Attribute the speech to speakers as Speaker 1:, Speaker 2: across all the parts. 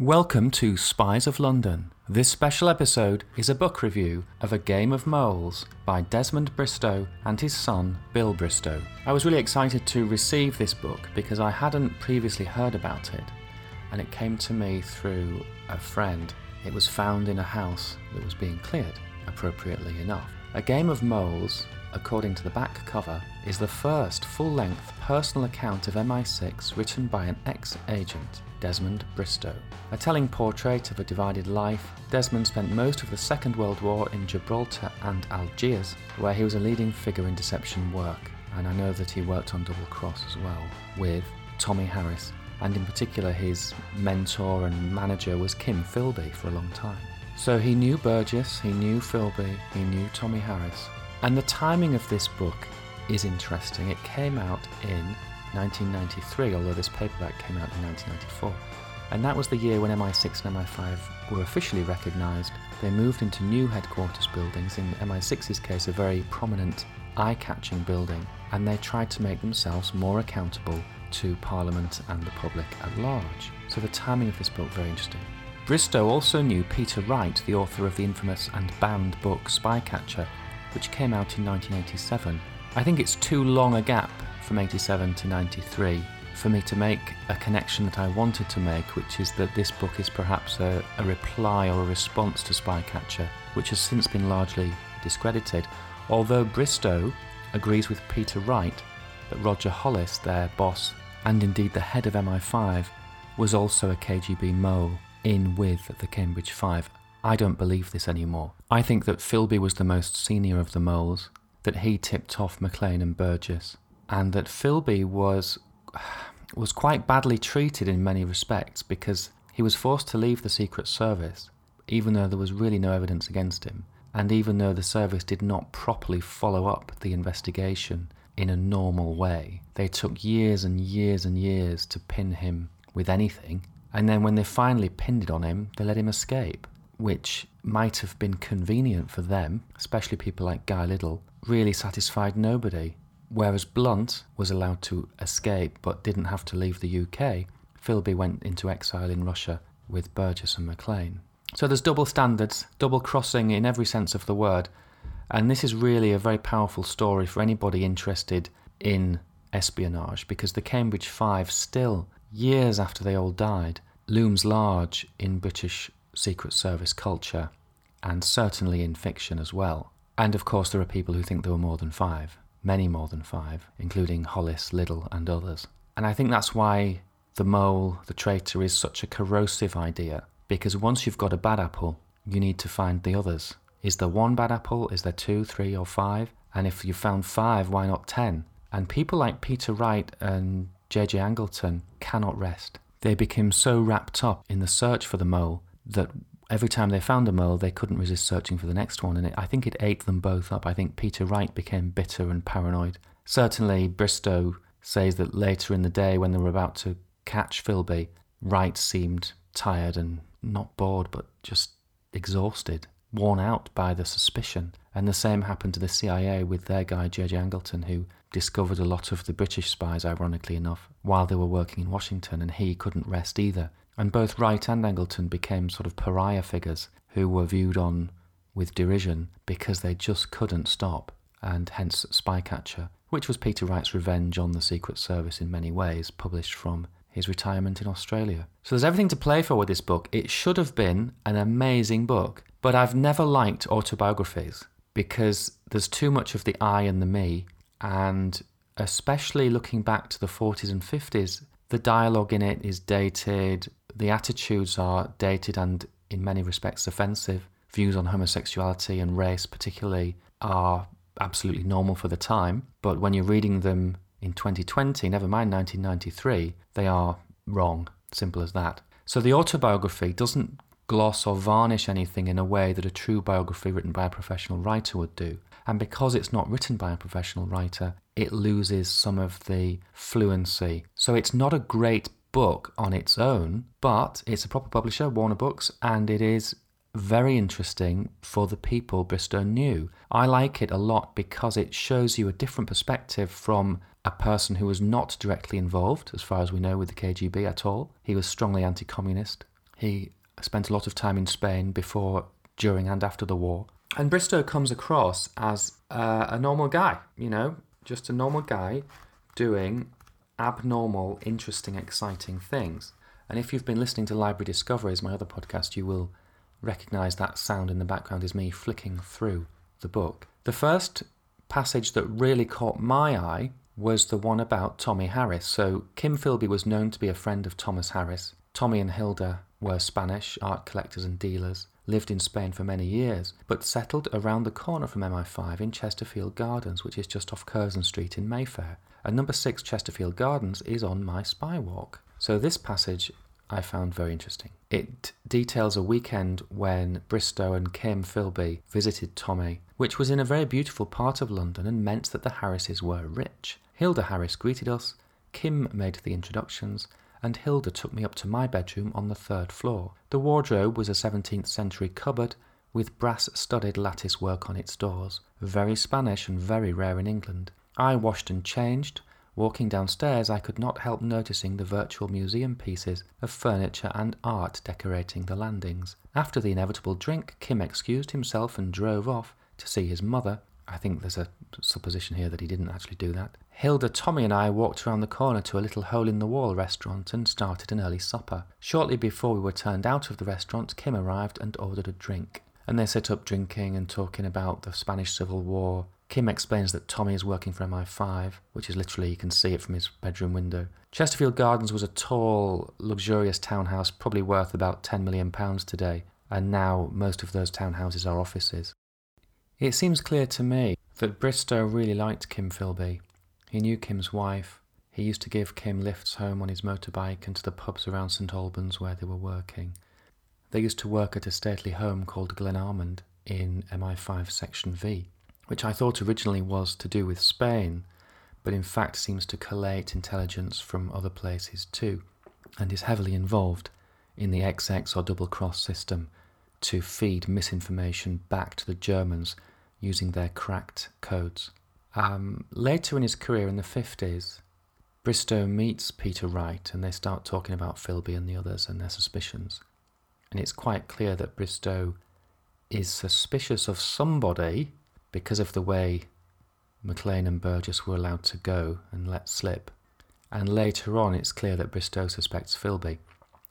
Speaker 1: Welcome to Spies of London. This special episode is a book review of A Game of Moles by Desmond Bristow and his son, Bill Bristow. I was really excited to receive this book because I hadn't previously heard about it, and it came to me through a friend. It was found in a house that was being cleared, appropriately enough. A Game of Moles, according to the back cover, is the first full length personal account of MI6 written by an ex agent Desmond Bristow. A telling portrait of a divided life, Desmond spent most of the Second World War in Gibraltar and Algiers, where he was a leading figure in deception work. And I know that he worked on Double Cross as well with Tommy Harris, and in particular his mentor and manager was Kim Philby for a long time. So he knew Burgess, he knew Philby, he knew Tommy Harris. And the timing of this book is interesting. It came out in 1993, although this paperback came out in 1994. And that was the year when MI6 and MI5 were officially recognised. They moved into new headquarters buildings, in MI6's case, a very prominent, eye catching building, and they tried to make themselves more accountable to Parliament and the public at large. So the timing of this book very interesting. Bristow also knew Peter Wright, the author of the infamous and banned book Spycatcher, which came out in 1987. I think it's too long a gap from 87 to 93 for me to make a connection that I wanted to make, which is that this book is perhaps a, a reply or a response to Spycatcher, which has since been largely discredited. Although Bristow agrees with Peter Wright that Roger Hollis, their boss, and indeed the head of MI5, was also a KGB mole in with the Cambridge Five. I don't believe this anymore. I think that Philby was the most senior of the moles, that he tipped off Maclean and Burgess, and that Philby was was quite badly treated in many respects because he was forced to leave the Secret Service, even though there was really no evidence against him, and even though the service did not properly follow up the investigation in a normal way. They took years and years and years to pin him with anything, and then when they finally pinned it on him, they let him escape, which might have been convenient for them, especially people like Guy Liddell, really satisfied nobody. Whereas Blunt was allowed to escape but didn't have to leave the UK, Philby went into exile in Russia with Burgess and Maclean. So there's double standards, double crossing in every sense of the word, and this is really a very powerful story for anybody interested in espionage because the Cambridge Five still, years after they all died, looms large in British Secret Service culture and certainly in fiction as well. And of course, there are people who think there were more than five many more than five, including Hollis, Liddell, and others. And I think that's why the mole, the traitor, is such a corrosive idea, because once you've got a bad apple, you need to find the others. Is there one bad apple? Is there two, three, or five? And if you found five, why not ten? And people like Peter Wright and J.J. Angleton cannot rest. They became so wrapped up in the search for the mole that every time they found a mole, they couldn't resist searching for the next one, and it, I think it ate them both up. I think Peter Wright became bitter and paranoid. Certainly, Bristow says that later in the day, when they were about to catch Philby, Wright seemed tired and not bored, but just exhausted, worn out by the suspicion. And the same happened to the CIA with their guy, J.J. Angleton, who discovered a lot of the British spies, ironically enough, while they were working in Washington, and he couldn't rest either. And both Wright and Angleton became sort of pariah figures who were viewed on with derision because they just couldn't stop, and hence Spycatcher, which was Peter Wright's revenge on the Secret Service in many ways, published from his retirement in Australia. So there's everything to play for with this book. It should have been an amazing book, but I've never liked autobiographies because there's too much of the I and the me, and especially looking back to the 40s and 50s, the dialogue in it is dated, the attitudes are dated and, in many respects, offensive. Views on homosexuality and race, particularly, are absolutely normal for the time. But when you're reading them in 2020, never mind 1993, they are wrong. Simple as that. So the autobiography doesn't gloss or varnish anything in a way that a true biography written by a professional writer would do. And because it's not written by a professional writer, it loses some of the fluency. So it's not a great book on its own, but it's a proper publisher, Warner Books, and it is very interesting for the people Bristow knew. I like it a lot because it shows you a different perspective from a person who was not directly involved, as far as we know, with the KGB at all. He was strongly anti communist. He spent a lot of time in Spain before, during, and after the war. And Bristow comes across as uh, a normal guy, you know, just a normal guy doing abnormal, interesting, exciting things. And if you've been listening to Library Discoveries, my other podcast, you will recognize that sound in the background is me flicking through the book. The first passage that really caught my eye was the one about Tommy Harris. So, Kim Philby was known to be a friend of Thomas Harris. Tommy and Hilda were Spanish art collectors and dealers, lived in Spain for many years, but settled around the corner from MI5 in Chesterfield Gardens, which is just off Curzon Street in Mayfair. And number 6 Chesterfield Gardens is on my spy walk. So, this passage I found very interesting. It details a weekend when Bristow and Kim Philby visited Tommy, which was in a very beautiful part of London and meant that the Harrises were rich. Hilda Harris greeted us, Kim made the introductions, and Hilda took me up to my bedroom on the third floor. The wardrobe was a 17th century cupboard with brass studded lattice work on its doors, very Spanish and very rare in England. I washed and changed, Walking downstairs, I could not help noticing the virtual museum pieces of furniture and art decorating the landings. After the inevitable drink, Kim excused himself and drove off to see his mother. I think there's a supposition here that he didn't actually do that. Hilda, Tommy, and I walked around the corner to a little hole in the wall restaurant and started an early supper. Shortly before we were turned out of the restaurant, Kim arrived and ordered a drink. And they set up drinking and talking about the Spanish Civil War, Kim explains that Tommy is working for MI5, which is literally, you can see it from his bedroom window. Chesterfield Gardens was a tall, luxurious townhouse, probably worth about £10 million today, and now most of those townhouses are offices. It seems clear to me that Bristow really liked Kim Philby. He knew Kim's wife. He used to give Kim lifts home on his motorbike and to the pubs around St Albans where they were working. They used to work at a stately home called Glenalmond in MI5 Section V which I thought originally was to do with Spain, but in fact seems to collate intelligence from other places too, and is heavily involved in the XX or double cross system to feed misinformation back to the Germans using their cracked codes. Um, later in his career in the 50s, Bristow meets Peter Wright and they start talking about Philby and the others and their suspicions. And it's quite clear that Bristow is suspicious of somebody because of the way Maclean and Burgess were allowed to go and let slip. And later on, it's clear that Bristow suspects Philby.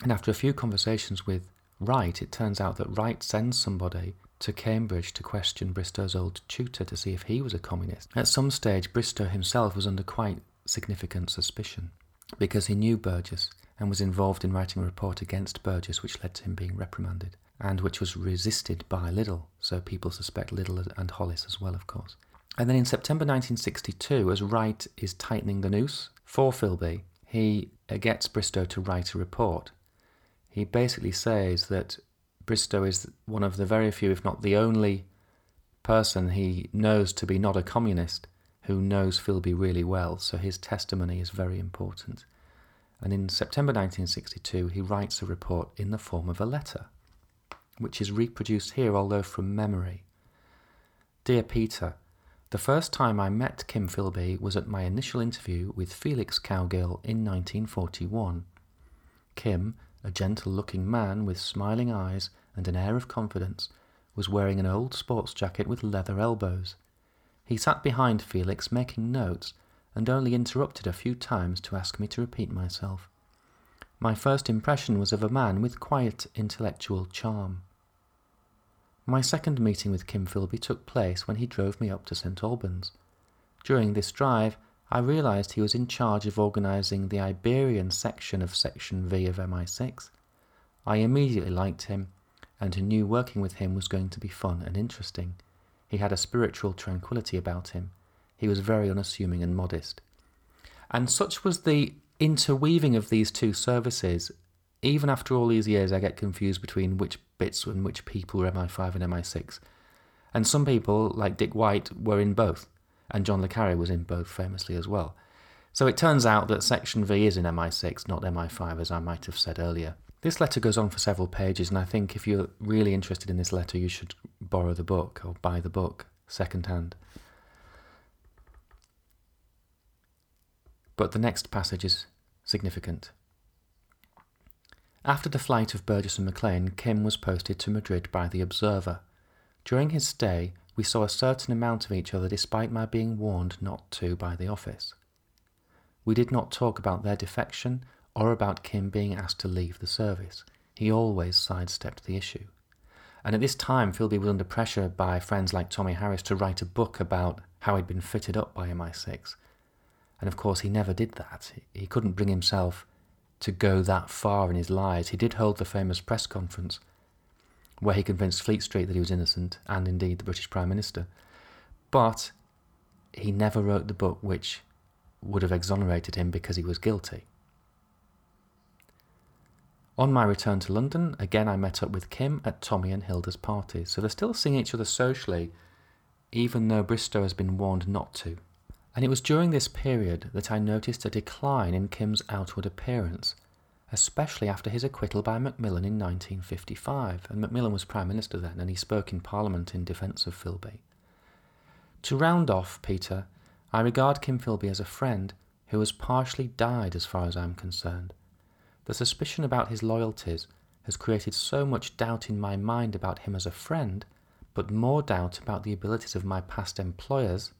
Speaker 1: And after a few conversations with Wright, it turns out that Wright sends somebody to Cambridge to question Bristow's old tutor to see if he was a communist. At some stage, Bristow himself was under quite significant suspicion because he knew Burgess and was involved in writing a report against Burgess, which led to him being reprimanded and which was resisted by Liddell. So people suspect Liddell and Hollis as well, of course. And then in September 1962, as Wright is tightening the noose for Philby, he uh, gets Bristow to write a report. He basically says that Bristow is one of the very few, if not the only, person he knows to be not a communist who knows Philby really well, so his testimony is very important. And in September 1962, he writes a report in the form of a letter which is reproduced here, although from memory. Dear Peter, the first time I met Kim Philby was at my initial interview with Felix Cowgill in 1941. Kim, a gentle looking man with smiling eyes and an air of confidence, was wearing an old sports jacket with leather elbows. He sat behind Felix making notes and only interrupted a few times to ask me to repeat myself. My first impression was of a man with quiet intellectual charm. My second meeting with Kim Philby took place when he drove me up to St Albans. During this drive, I realised he was in charge of organising the Iberian section of Section V of MI6. I immediately liked him, and knew working with him was going to be fun and interesting. He had a spiritual tranquillity about him. He was very unassuming and modest. And such was the interweaving of these two services even after all these years, I get confused between which bits and which people were MI5 and MI6. And some people, like Dick White, were in both, and John Le Carre was in both famously as well. So it turns out that Section V is in MI6, not MI5, as I might have said earlier. This letter goes on for several pages, and I think if you're really interested in this letter, you should borrow the book or buy the book second hand. But the next passage is significant. After the flight of Burgess and Maclean, Kim was posted to Madrid by The Observer. During his stay, we saw a certain amount of each other despite my being warned not to by the office. We did not talk about their defection or about Kim being asked to leave the service. He always sidestepped the issue. And at this time, Philby was under pressure by friends like Tommy Harris to write a book about how he'd been fitted up by MI6. And of course, he never did that. He couldn't bring himself to go that far in his lies. He did hold the famous press conference where he convinced Fleet Street that he was innocent, and indeed the British Prime Minister. But he never wrote the book which would have exonerated him because he was guilty. On my return to London, again I met up with Kim at Tommy and Hilda's parties, so they're still seeing each other socially, even though Bristow has been warned not to. And it was during this period that I noticed a decline in Kim's outward appearance, especially after his acquittal by Macmillan in 1955, and Macmillan was Prime Minister then, and he spoke in Parliament in defence of Philby. To round off, Peter, I regard Kim Philby as a friend who has partially died as far as I'm concerned. The suspicion about his loyalties has created so much doubt in my mind about him as a friend, but more doubt about the abilities of my past employers,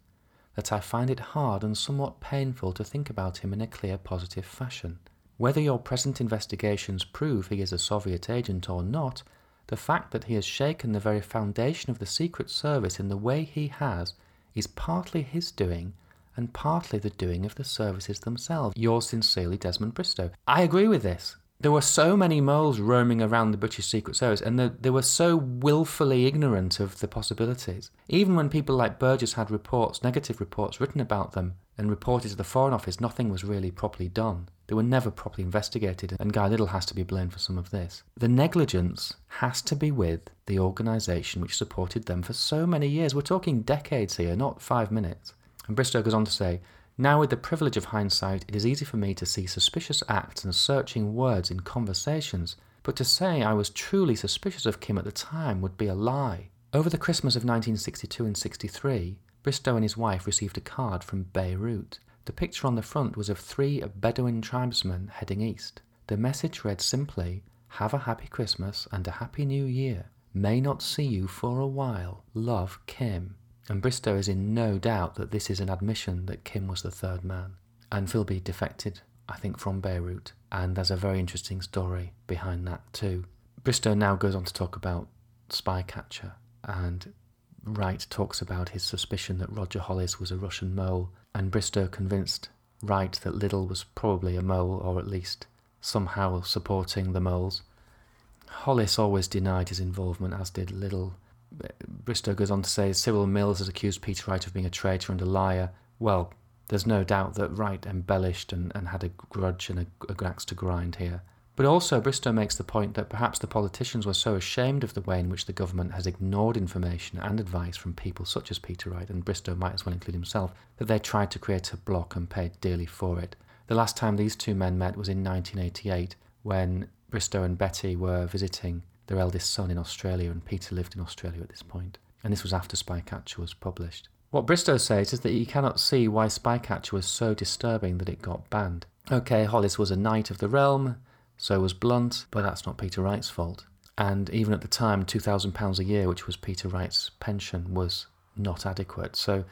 Speaker 1: that I find it hard and somewhat painful to think about him in a clear positive fashion. Whether your present investigations prove he is a Soviet agent or not, the fact that he has shaken the very foundation of the Secret Service in the way he has is partly his doing and partly the doing of the services themselves. Yours sincerely, Desmond Bristow. I agree with this. There were so many moles roaming around the British Secret Service, and they, they were so willfully ignorant of the possibilities. Even when people like Burgess had reports, negative reports, written about them and reported to the Foreign Office, nothing was really properly done. They were never properly investigated, and Guy Liddell has to be blamed for some of this. The negligence has to be with the organisation which supported them for so many years. We're talking decades here, not five minutes. And Bristow goes on to say, Now, with the privilege of hindsight, it is easy for me to see suspicious acts and searching words in conversations, but to say I was truly suspicious of Kim at the time would be a lie. Over the Christmas of 1962 and 63, Bristow and his wife received a card from Beirut. The picture on the front was of three Bedouin tribesmen heading east. The message read simply, Have a happy Christmas and a happy new year. May not see you for a while. Love, Kim. And Bristow is in no doubt that this is an admission that Kim was the third man. And Philby defected, I think, from Beirut. And there's a very interesting story behind that too. Bristow now goes on to talk about Spycatcher, and Wright talks about his suspicion that Roger Hollis was a Russian mole, and Bristow convinced Wright that Liddell was probably a mole, or at least somehow supporting the moles. Hollis always denied his involvement, as did Liddell, Bristow goes on to say Cyril Mills has accused Peter Wright of being a traitor and a liar. Well, there's no doubt that Wright embellished and, and had a grudge and a, a axe to grind here. But also, Bristow makes the point that perhaps the politicians were so ashamed of the way in which the government has ignored information and advice from people such as Peter Wright, and Bristow might as well include himself, that they tried to create a block and paid dearly for it. The last time these two men met was in 1988, when Bristow and Betty were visiting their eldest son in Australia, and Peter lived in Australia at this point. And this was after Spycatcher was published. What Bristow says is that he cannot see why Spycatcher was so disturbing that it got banned. Okay, Hollis was a knight of the realm, so was Blunt, but that's not Peter Wright's fault. And even at the time, £2,000 a year, which was Peter Wright's pension, was not adequate. So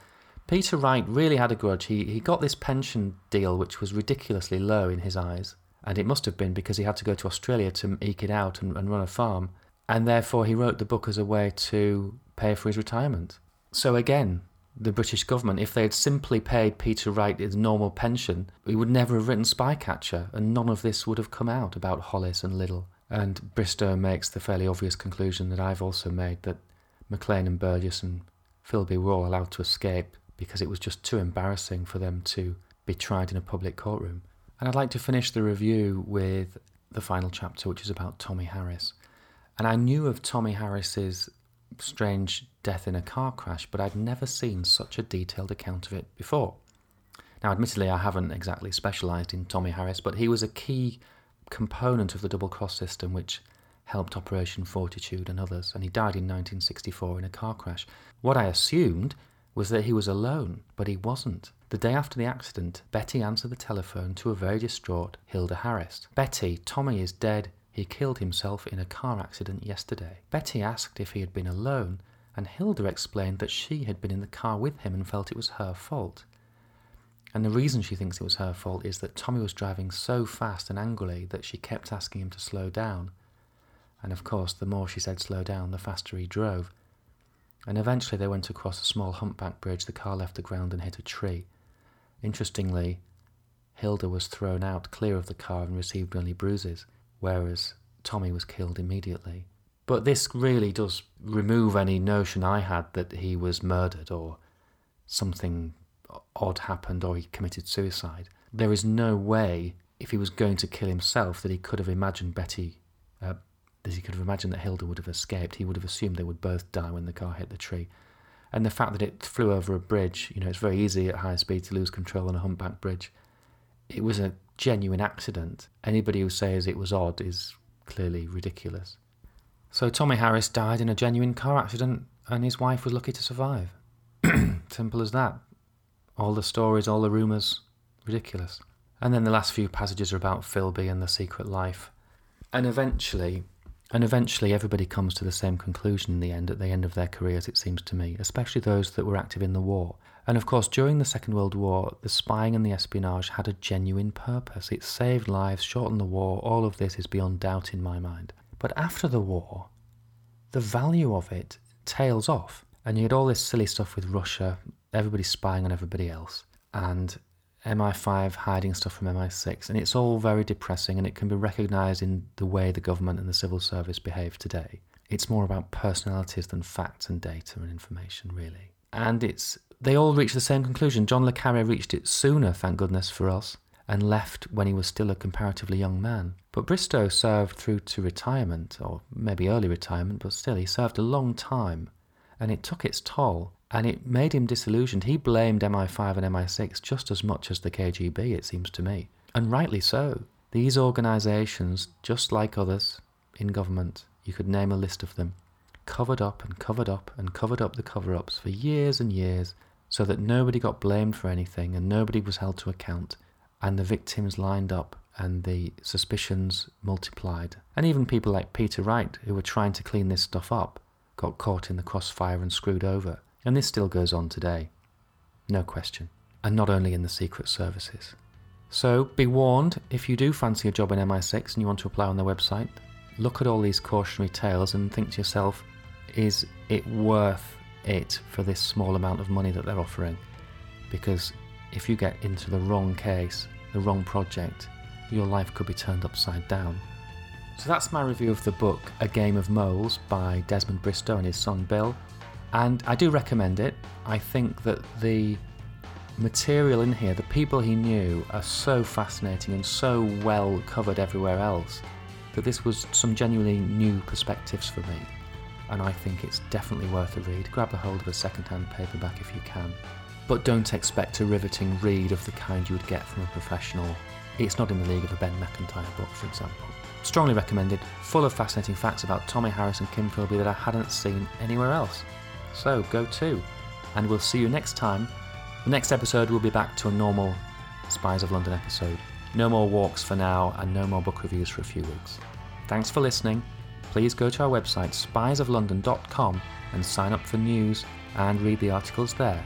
Speaker 1: Peter Wright really had a grudge. He, he got this pension deal, which was ridiculously low in his eyes, and it must have been because he had to go to Australia to eke it out and, and run a farm, and therefore he wrote the book as a way to pay for his retirement. So again, the British government, if they had simply paid Peter Wright his normal pension, he would never have written Spycatcher, and none of this would have come out about Hollis and Liddell. And Bristow makes the fairly obvious conclusion that I've also made that Maclean and Burgess and Philby were all allowed to escape because it was just too embarrassing for them to be tried in a public courtroom. And I'd like to finish the review with the final chapter, which is about Tommy Harris. And I knew of Tommy Harris's strange death in a car crash, but I'd never seen such a detailed account of it before. Now, admittedly, I haven't exactly specialised in Tommy Harris, but he was a key component of the double cross system which helped Operation Fortitude and others, and he died in 1964 in a car crash. What I assumed was that he was alone, but he wasn't. The day after the accident, Betty answered the telephone to a very distraught Hilda Harris. Betty, Tommy is dead. He killed himself in a car accident yesterday. Betty asked if he had been alone, and Hilda explained that she had been in the car with him and felt it was her fault. And the reason she thinks it was her fault is that Tommy was driving so fast and angrily that she kept asking him to slow down. And of course, the more she said slow down, the faster he drove. And eventually they went across a small humpback bridge. The car left the ground and hit a tree. Interestingly, Hilda was thrown out clear of the car and received only bruises, whereas Tommy was killed immediately. But this really does remove any notion I had that he was murdered or something odd happened or he committed suicide. There is no way, if he was going to kill himself, that he could have imagined Betty, uh, that he could have imagined that Hilda would have escaped. He would have assumed they would both die when the car hit the tree. And the fact that it flew over a bridge, you know, it's very easy at high speed to lose control on a humpback bridge. It was a genuine accident. Anybody who says it was odd is clearly ridiculous. So Tommy Harris died in a genuine car accident, and his wife was lucky to survive. Simple as that all the stories, all the rumours, ridiculous. And then the last few passages are about Philby and the secret life. And eventually, and eventually everybody comes to the same conclusion in the end, at the end of their careers, it seems to me, especially those that were active in the war. And of course, during the Second World War, the spying and the espionage had a genuine purpose. It saved lives, shortened the war, all of this is beyond doubt in my mind. But after the war, the value of it tails off. And you had all this silly stuff with Russia, everybody spying on everybody else, and MI5 hiding stuff from MI6, and it's all very depressing, and it can be recognised in the way the government and the civil service behave today. It's more about personalities than facts and data and information, really. And it's they all reach the same conclusion. John le Carre reached it sooner, thank goodness for us, and left when he was still a comparatively young man. But Bristow served through to retirement, or maybe early retirement, but still, he served a long time, and it took its toll and it made him disillusioned. He blamed MI5 and MI6 just as much as the KGB, it seems to me. And rightly so. These organisations, just like others in government, you could name a list of them, covered up and covered up and covered up the cover ups for years and years so that nobody got blamed for anything and nobody was held to account. And the victims lined up and the suspicions multiplied. And even people like Peter Wright, who were trying to clean this stuff up, got caught in the crossfire and screwed over. And this still goes on today. No question. And not only in the secret services. So be warned if you do fancy a job in MI6 and you want to apply on their website, look at all these cautionary tales and think to yourself, is it worth it for this small amount of money that they're offering? Because if you get into the wrong case, the wrong project, your life could be turned upside down. So that's my review of the book A Game of Moles by Desmond Bristow and his son Bill and I do recommend it. I think that the material in here, the people he knew, are so fascinating and so well covered everywhere else that this was some genuinely new perspectives for me. And I think it's definitely worth a read. Grab a hold of a second-hand paperback if you can. But don't expect a riveting read of the kind you would get from a professional. It's not in the league of a Ben Macintyre book, for example. Strongly recommended, full of fascinating facts about Tommy Harris and Kim Philby that I hadn't seen anywhere else. So go too. And we'll see you next time. The next episode will be back to a normal Spies of London episode. No more walks for now, and no more book reviews for a few weeks. Thanks for listening. Please go to our website spiesoflondon.com and sign up for news and read the articles there.